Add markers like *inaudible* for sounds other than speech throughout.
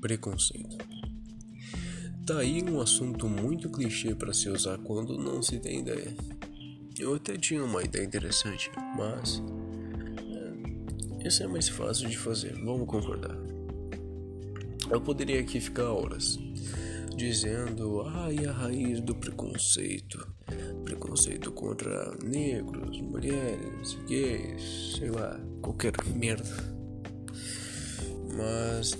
preconceito. Tá aí um assunto muito clichê para se usar quando não se tem ideia. Eu até tinha uma ideia interessante, mas é, isso é mais fácil de fazer, vamos concordar. Eu poderia aqui ficar horas dizendo, ai, a raiz do preconceito, preconceito contra negros, mulheres, gays, sei lá, qualquer merda. Mas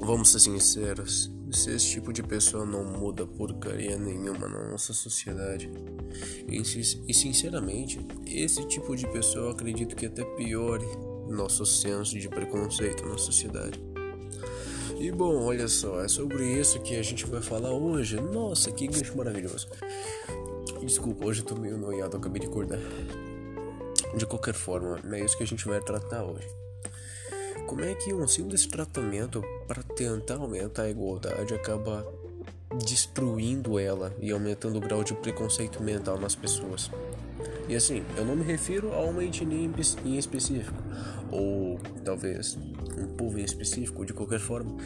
vamos ser sinceros, se esse tipo de pessoa não muda porcaria nenhuma na nossa sociedade, e, sinceramente, esse tipo de pessoa acredito que até piore nosso senso de preconceito na sociedade. E bom, olha só, é sobre isso que a gente vai falar hoje. Nossa, que gancho maravilhoso. Desculpa, hoje eu tô meio noiado, acabei de acordar. De qualquer forma, é isso que a gente vai tratar hoje. Como é que um simples tratamento para tentar aumentar a igualdade acaba destruindo ela e aumentando o grau de preconceito mental nas pessoas? E assim, eu não me refiro a uma etnia em específico, ou talvez um povo em específico, de qualquer forma,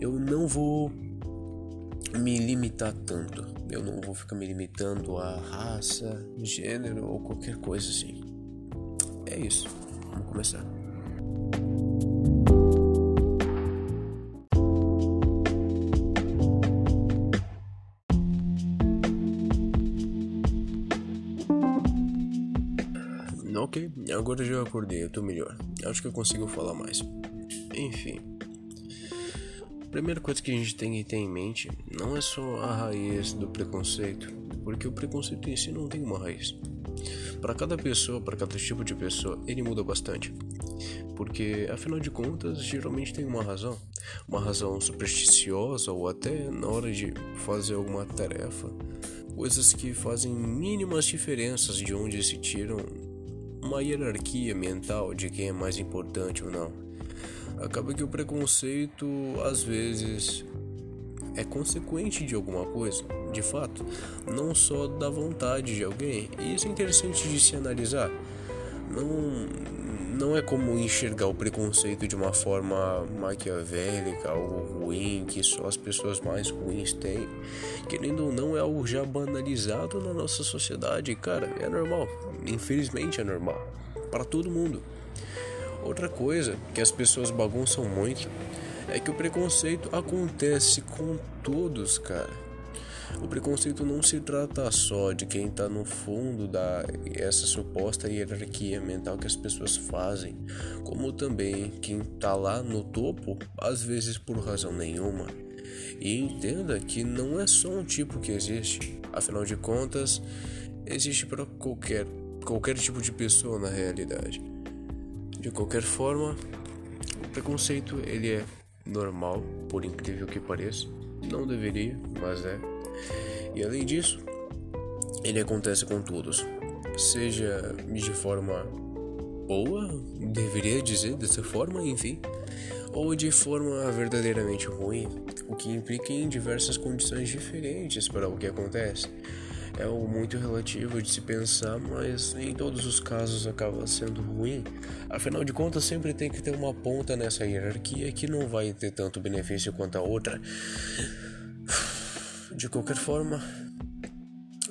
eu não vou me limitar tanto. Eu não vou ficar me limitando a raça, gênero ou qualquer coisa assim. É isso. Vamos começar. Ok, agora já acordei, eu tô melhor. Acho que eu consigo falar mais. Enfim. Primeira coisa que a gente tem que ter em mente não é só a raiz do preconceito, porque o preconceito em si não tem uma raiz. Para cada pessoa, para cada tipo de pessoa, ele muda bastante. Porque, afinal de contas, geralmente tem uma razão. Uma razão supersticiosa ou até na hora de fazer alguma tarefa. Coisas que fazem mínimas diferenças de onde se tiram uma hierarquia mental de quem é mais importante ou não. Acaba que o preconceito às vezes é consequente de alguma coisa, de fato, não só da vontade de alguém. E isso é interessante de se analisar. Não, não é como enxergar o preconceito de uma forma maquiavélica ou ruim, que só as pessoas mais ruins têm. Querendo ou não, é algo já banalizado na nossa sociedade. Cara, é normal. Infelizmente é normal. Para todo mundo. Outra coisa que as pessoas bagunçam muito é que o preconceito acontece com todos, cara. O preconceito não se trata só de quem está no fundo da essa suposta hierarquia mental que as pessoas fazem, como também quem está lá no topo, às vezes por razão nenhuma. E entenda que não é só um tipo que existe, afinal de contas, existe para qualquer qualquer tipo de pessoa na realidade. De qualquer forma, o preconceito ele é normal, por incrível que pareça. Não deveria, mas é. E além disso, ele acontece com todos, seja de forma boa, deveria dizer dessa forma, enfim, ou de forma verdadeiramente ruim, o que implica em diversas condições diferentes para o que acontece. É algo muito relativo de se pensar, mas em todos os casos acaba sendo ruim. Afinal de contas, sempre tem que ter uma ponta nessa hierarquia que não vai ter tanto benefício quanto a outra. De qualquer forma,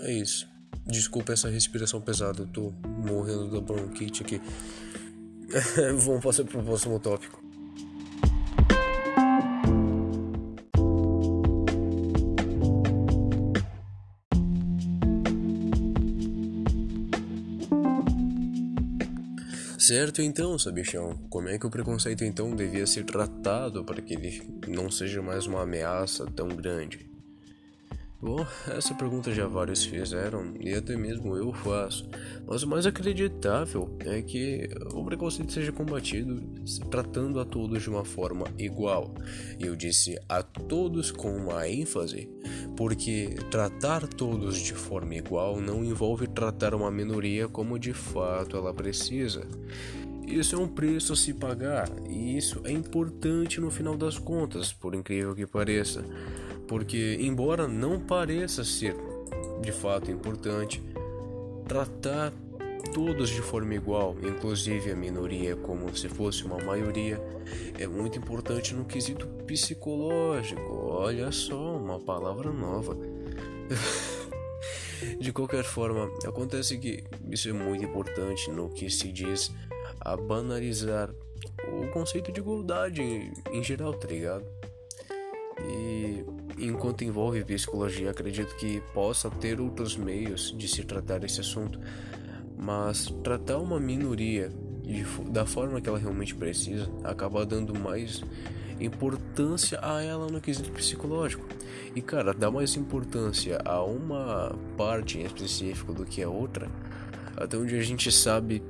é isso. Desculpa essa respiração pesada, eu tô morrendo da bronquite aqui. *laughs* Vamos passar pro próximo tópico. Certo então, sabichão. Como é que o preconceito então devia ser tratado para que ele não seja mais uma ameaça tão grande? Bom, essa pergunta já vários fizeram e até mesmo eu faço, mas o mais acreditável é que o preconceito seja combatido tratando a todos de uma forma igual. Eu disse a todos com uma ênfase, porque tratar todos de forma igual não envolve tratar uma minoria como de fato ela precisa. Isso é um preço a se pagar e isso é importante no final das contas, por incrível que pareça. Porque, embora não pareça ser de fato importante, tratar todos de forma igual, inclusive a minoria como se fosse uma maioria, é muito importante no quesito psicológico. Olha só, uma palavra nova. *laughs* de qualquer forma, acontece que isso é muito importante no que se diz a banalizar o conceito de igualdade em, geral, tá ligado? E enquanto envolve psicologia, acredito que possa ter outros meios de se tratar esse assunto, mas tratar uma minoria de, da forma que ela realmente precisa acaba dando mais importância a ela no quesito psicológico. E cara, dar mais importância a uma parte em específico do que a outra, até onde a gente sabe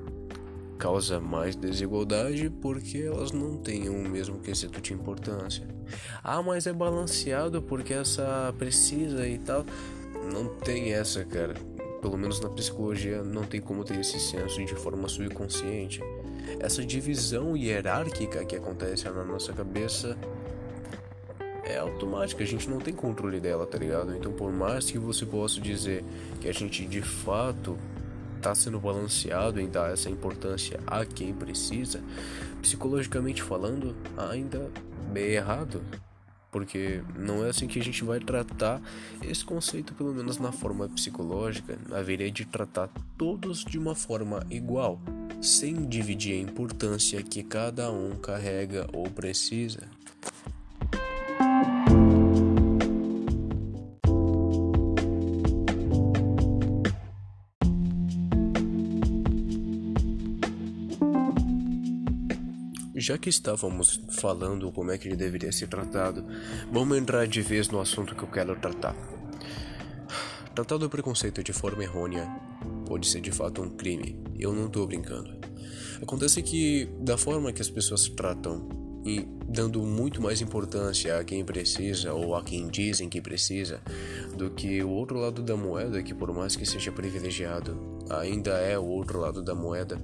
causa mais desigualdade porque elas não têm o mesmo quesito de importância. Ah, mas é balanceado porque essa precisa e tal. Não tem essa, cara. Pelo menos na psicologia não tem como ter esse senso de forma subconsciente. Essa divisão hierárquica que acontece na nossa cabeça é automática, a gente não tem controle dela, tá ligado? Então, por mais que você possa dizer que a gente de fato está sendo balanceado em dar essa importância a quem precisa, psicologicamente falando, ainda bem errado. Porque não é assim que a gente vai tratar esse conceito, pelo menos na forma psicológica, haveria de tratar todos de uma forma igual, sem dividir a importância que cada um carrega ou precisa. Já que estávamos falando como é que ele deveria ser tratado, vamos entrar de vez no assunto que eu quero tratar. Tratar do preconceito de forma errônea pode ser de fato um crime. Eu não estou brincando. Acontece que, da forma que as pessoas tratam e dando muito mais importância a quem precisa ou a quem dizem que precisa do que o outro lado da moeda, que por mais que seja privilegiado, ainda é o outro lado da moeda,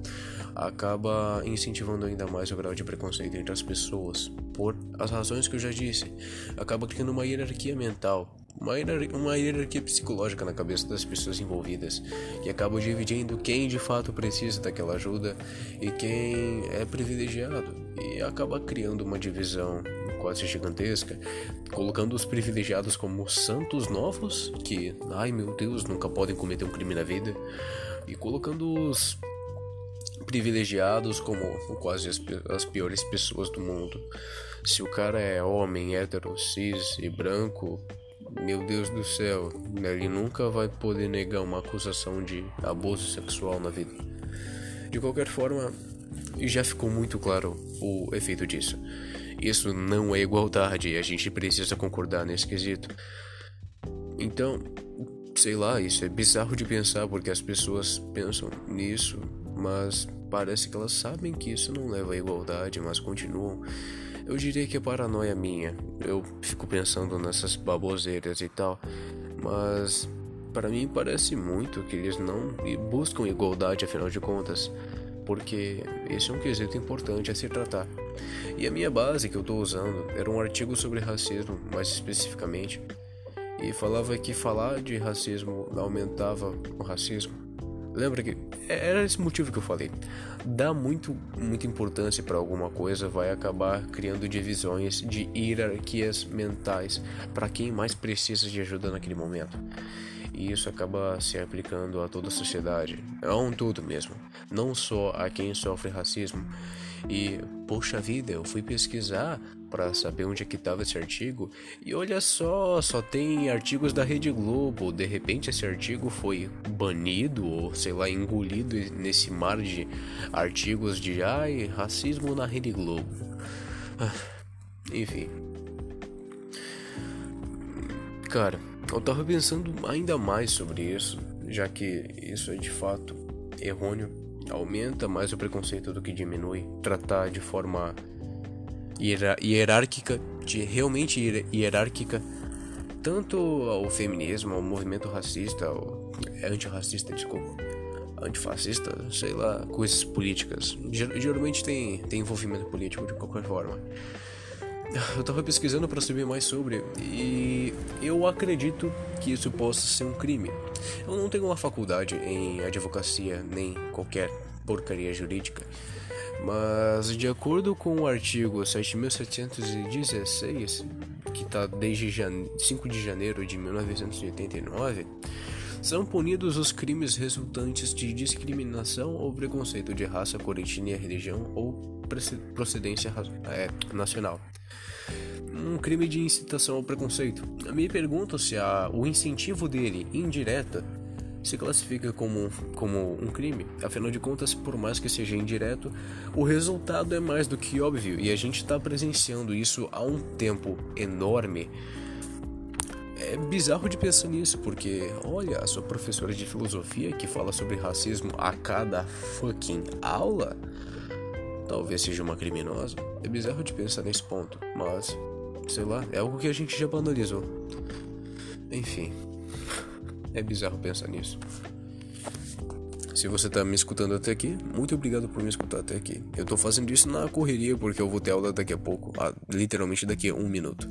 acaba incentivando ainda mais o grau de preconceito entre as pessoas, por as razões que eu já disse. Acaba criando uma hierarquia mental, uma hierarquia, uma hierarquia psicológica na cabeça das pessoas envolvidas, que acaba dividindo quem de fato precisa daquela ajuda e quem é privilegiado, e acaba criando uma divisão quase gigantesca, colocando os privilegiados como santos novos, que, ai meu Deus, nunca podem cometer um crime na vida, e colocando os privilegiados como quase as, as piores pessoas do mundo. Se o cara é homem, hétero, cis e branco, meu Deus do céu, ele nunca vai poder negar uma acusação de abuso sexual na vida. De qualquer forma, já ficou muito claro o efeito disso. Isso não é igualdade e a gente precisa concordar nesse quesito. Então, sei lá, isso é bizarro de pensar porque as pessoas pensam nisso, mas parece que elas sabem que isso não leva à igualdade, mas continuam. Eu diria que é paranoia minha. Eu fico pensando nessas baboseiras e tal, mas para mim parece muito que eles não buscam igualdade afinal de contas, porque esse é um quesito importante a se tratar. E a minha base que eu estou usando era um artigo sobre racismo, mais especificamente, e falava que falar de racismo aumentava o racismo. Lembra que era esse motivo que eu falei. Dá muito, muita importância para alguma coisa, vai acabar criando divisões de hierarquias mentais para quem mais precisa de ajuda naquele momento. E isso acaba se aplicando a toda a sociedade, a um todo mesmo, não só a quem sofre racismo. E, poxa vida, eu fui pesquisar para saber onde é que estava esse artigo e olha só, só tem artigos da Rede Globo. De repente esse artigo foi banido ou sei lá engolido nesse mar de artigos de ai racismo na Rede Globo. Ah, enfim, cara, eu tava pensando ainda mais sobre isso, já que isso é de fato errôneo, aumenta mais o preconceito do que diminui. Tratar de forma hierárquica, de realmente hierárquica, tanto ao feminismo, ao movimento racista, ao antirracista, desculpa, antifascista, sei lá, coisas políticas. Geralmente tem, tem envolvimento político de qualquer forma. Eu tava pesquisando para saber mais sobre e eu acredito que isso possa ser um crime. Eu não tenho uma faculdade em advocacia nem qualquer porcaria jurídica, mas de acordo com o artigo 7716, que está desde 5 de janeiro de 1989, são punidos os crimes resultantes de discriminação ou preconceito de raça, cor, etnia, religião ou procedência é, nacional um crime de incitação ao preconceito. Me pergunto se a, o incentivo dele, indireta, se classifica como, como um crime. Afinal de contas, por mais que seja indireto, o resultado é mais do que óbvio e a gente está presenciando isso há um tempo enorme. É bizarro de pensar nisso, porque olha, a sua professora de filosofia que fala sobre racismo a cada fucking aula talvez seja uma criminosa. É bizarro de pensar nesse ponto, mas sei lá, é algo que a gente já banalizou. Enfim, é bizarro pensar nisso. Se você tá me escutando até aqui, muito obrigado por me escutar até aqui. Eu tô fazendo isso na correria porque eu vou ter aula daqui a pouco, ah, literalmente daqui a um minuto.